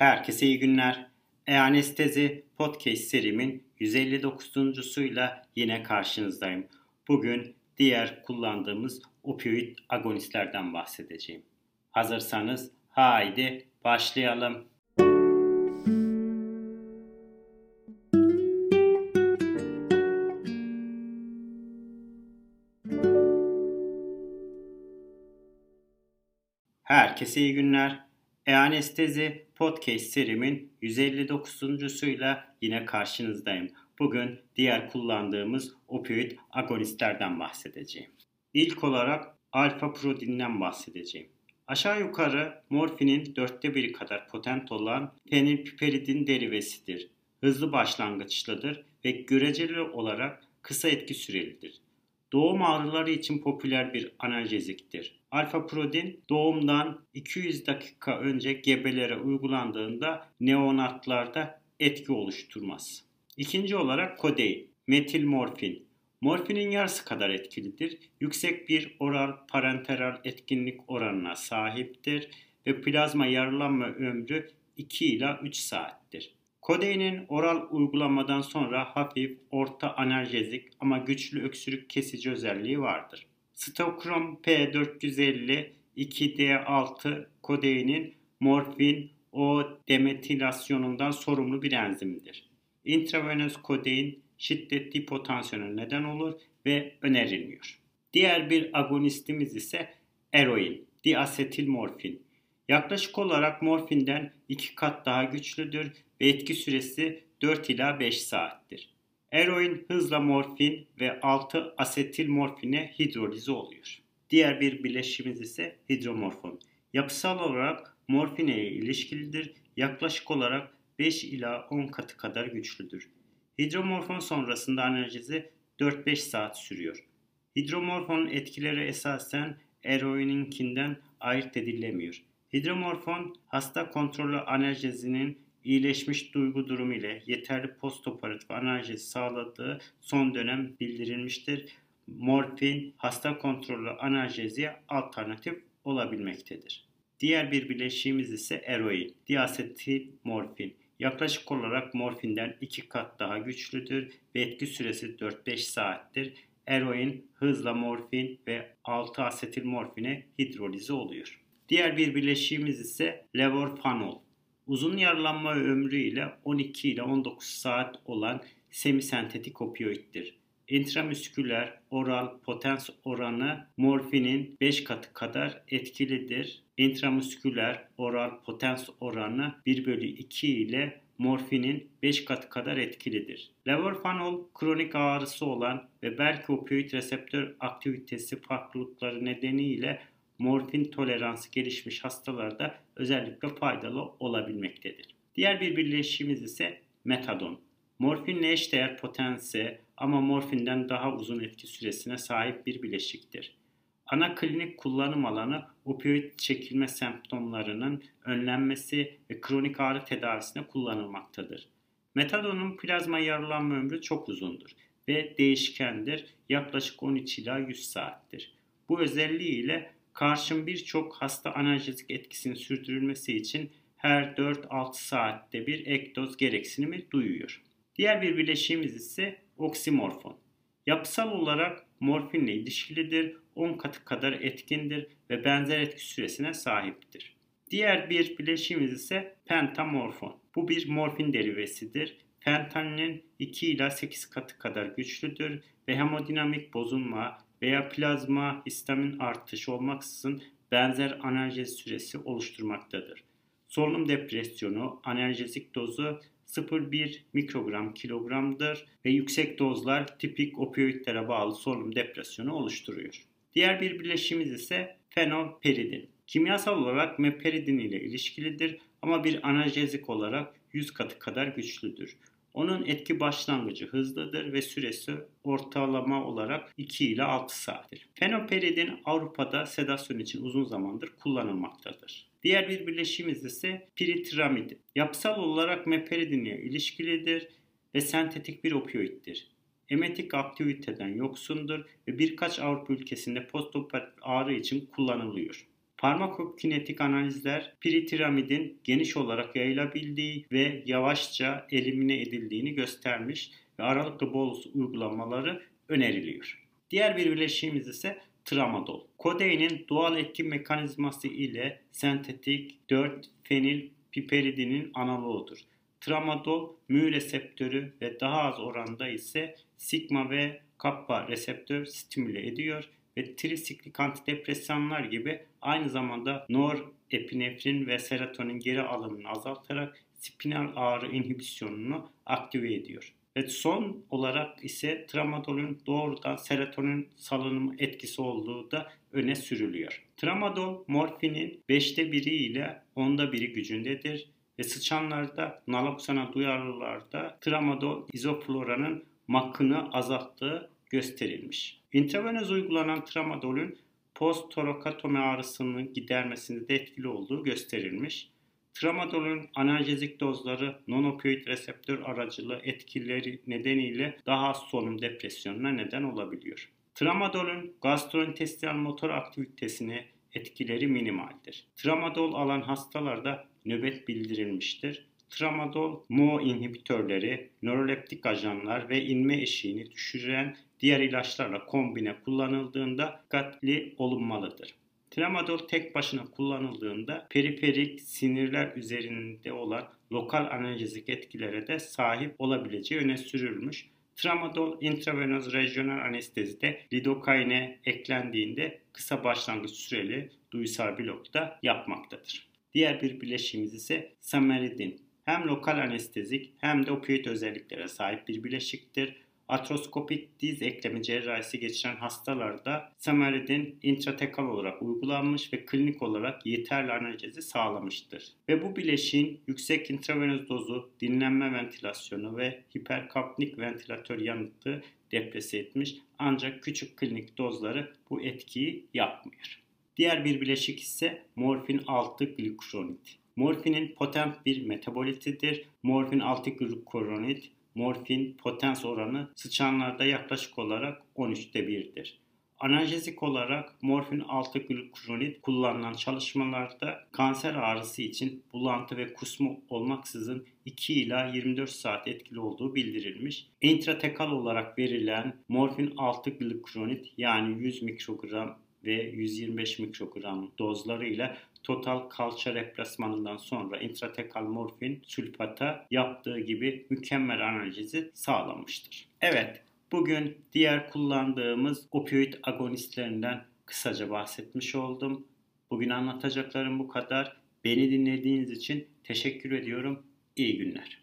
Herkese iyi günler. E-Anestezi Podcast serimin 159.suyla yine karşınızdayım. Bugün diğer kullandığımız opioid agonistlerden bahsedeceğim. Hazırsanız haydi başlayalım. Herkese iyi günler. E-Anestezi Podcast serimin 159.suyla yine karşınızdayım. Bugün diğer kullandığımız opioid agonistlerden bahsedeceğim. İlk olarak alfa prodinden bahsedeceğim. Aşağı yukarı morfinin dörtte biri kadar potent olan fenilpiperidin derivesidir. Hızlı başlangıçlıdır ve göreceli olarak kısa etki sürelidir. Doğum ağrıları için popüler bir analjeziktir. Alfa prodin doğumdan 200 dakika önce gebelere uygulandığında neonatlarda etki oluşturmaz. İkinci olarak kodein, metil morfin. Morfinin yarısı kadar etkilidir. Yüksek bir oral parenteral etkinlik oranına sahiptir ve plazma yarılanma ömrü 2 ila 3 saattir. Kodeinin oral uygulamadan sonra hafif, orta analjezik ama güçlü öksürük kesici özelliği vardır. Stokrom P450 2D6 kodeinin morfin O demetilasyonundan sorumlu bir enzimdir. Intravenöz kodein şiddetli hipotansiyona neden olur ve önerilmiyor. Diğer bir agonistimiz ise eroin, diasetil morfin. Yaklaşık olarak morfinden 2 kat daha güçlüdür ve etki süresi 4 ila 5 saattir. Eroin hızla morfin ve 6 asetil morfine hidrolize oluyor. Diğer bir bileşimimiz ise hidromorfon. Yapısal olarak morfineye ilişkilidir. Yaklaşık olarak 5 ila 10 katı kadar güçlüdür. Hidromorfon sonrasında analjezi 4-5 saat sürüyor. Hidromorfonun etkileri esasen eroininkinden ayırt edilemiyor. Hidromorfon hasta kontrolü analjezinin iyileşmiş duygu durumu ile yeterli postoperatif analjezi sağladığı son dönem bildirilmiştir. Morfin hasta kontrolü analjeziye alternatif olabilmektedir. Diğer bir bileşiğimiz ise eroin, diasetil morfin. Yaklaşık olarak morfinden 2 kat daha güçlüdür ve etki süresi 4-5 saattir. Eroin hızla morfin ve 6 asetil morfine hidrolize oluyor. Diğer bir bileşiğimiz ise levorfanol. Uzun yaralanma ömrü ile 12 ile 19 saat olan semisentetik opioiddir. İntramüsküler oral potens oranı morfinin 5 katı kadar etkilidir. İntramüsküler oral potens oranı 1 bölü 2 ile morfinin 5 katı kadar etkilidir. Levorfanol kronik ağrısı olan ve belki opioid reseptör aktivitesi farklılıkları nedeniyle morfin toleransı gelişmiş hastalarda özellikle faydalı olabilmektedir. Diğer bir birleşimimiz ise metadon. Morfinle eşdeğer potensi ama morfinden daha uzun etki süresine sahip bir bileşiktir. Ana klinik kullanım alanı opioid çekilme semptomlarının önlenmesi ve kronik ağrı tedavisine kullanılmaktadır. Metadonun plazma yaralanma ömrü çok uzundur ve değişkendir. Yaklaşık 13 ila 100 saattir. Bu özelliğiyle karşın birçok hasta analjezik etkisinin sürdürülmesi için her 4-6 saatte bir ek doz gereksinimi duyuyor. Diğer bir bileşiğimiz ise oksimorfon. Yapısal olarak morfinle ilişkilidir, 10 katı kadar etkindir ve benzer etki süresine sahiptir. Diğer bir bileşiğimiz ise pentamorfon. Bu bir morfin derivesidir. Fentanilin 2 ila 8 katı kadar güçlüdür ve hemodinamik bozulma veya plazma histamin artışı olmaksızın benzer analjezi süresi oluşturmaktadır. Solunum depresyonu, analjezik dozu 0,1 mikrogram kilogramdır ve yüksek dozlar tipik opioidlere bağlı solunum depresyonu oluşturuyor. Diğer bir bileşimiz ise fenoperidin. Kimyasal olarak meperidin ile ilişkilidir ama bir analjezik olarak 100 katı kadar güçlüdür. Onun etki başlangıcı hızlıdır ve süresi ortalama olarak 2 ile 6 saattir. Fenoperidin Avrupa'da sedasyon için uzun zamandır kullanılmaktadır. Diğer bir bileşimimiz ise piritramid. Yapısal olarak meperidinle ilişkilidir ve sentetik bir opioiddir. Emetik aktiviteden yoksundur ve birkaç Avrupa ülkesinde postoperatif ağrı için kullanılıyor. Farmakokinetik analizler piritiramidin geniş olarak yayılabildiği ve yavaşça elimine edildiğini göstermiş ve aralıklı bolus uygulamaları öneriliyor. Diğer bir bileşiğimiz ise tramadol. Kodeinin doğal etki mekanizması ile sentetik 4-fenil piperidinin analoğudur. Tramadol mü reseptörü ve daha az oranda ise sigma ve kappa reseptör stimüle ediyor ve trisiklik antidepresanlar gibi aynı zamanda norepinefrin ve serotonin geri alımını azaltarak spinal ağrı inhibisyonunu aktive ediyor. Ve son olarak ise tramadolün doğrudan serotonin salınımı etkisi olduğu da öne sürülüyor. Tramadol morfinin 5'te 1'i ile 10'da 1'i gücündedir ve sıçanlarda naloksona duyarlılarda tramadol izofloranın makını azalttığı gösterilmiş. Intravenöz uygulanan tramadolün post-torokatomi ağrısının gidermesinde de etkili olduğu gösterilmiş. Tramadolün analjezik dozları non-opioid reseptör aracılığı etkileri nedeniyle daha solunum depresyonuna neden olabiliyor. Tramadolün gastrointestinal motor aktivitesine etkileri minimaldir. Tramadol alan hastalarda nöbet bildirilmiştir. Tramadol, MO inhibitörleri, nöroleptik ajanlar ve inme eşiğini düşüren diğer ilaçlarla kombine kullanıldığında dikkatli olunmalıdır. Tramadol tek başına kullanıldığında periferik sinirler üzerinde olan lokal analjezik etkilere de sahip olabileceği öne sürülmüş. Tramadol intravenöz rejyonel anestezide lidokaine eklendiğinde kısa başlangıç süreli duysal blokta yapmaktadır. Diğer bir bileşiğimiz ise samaridin. Hem lokal anestezik hem de opioid özelliklere sahip bir bileşiktir atroskopik diz eklemi cerrahisi geçiren hastalarda samaridin intratekal olarak uygulanmış ve klinik olarak yeterli analjezi sağlamıştır. Ve bu bileşiğin yüksek intravenöz dozu, dinlenme ventilasyonu ve hiperkapnik ventilatör yanıtı deprese etmiş ancak küçük klinik dozları bu etkiyi yapmıyor. Diğer bir bileşik ise morfin 6 glukronit. Morfinin potent bir metabolitidir. Morfin 6 glukronit morfin potens oranı sıçanlarda yaklaşık olarak 13'te 1'dir. Analjezik olarak morfin 6 glukronit kullanılan çalışmalarda kanser ağrısı için bulantı ve kusma olmaksızın 2 ila 24 saat etkili olduğu bildirilmiş. Intratekal olarak verilen morfin 6 glukronit yani 100 mikrogram ve 125 mikrogram dozlarıyla total kalça replasmanından sonra intratekal morfin sülfata yaptığı gibi mükemmel analizi sağlamıştır. Evet, bugün diğer kullandığımız opioid agonistlerinden kısaca bahsetmiş oldum. Bugün anlatacaklarım bu kadar. Beni dinlediğiniz için teşekkür ediyorum. İyi günler.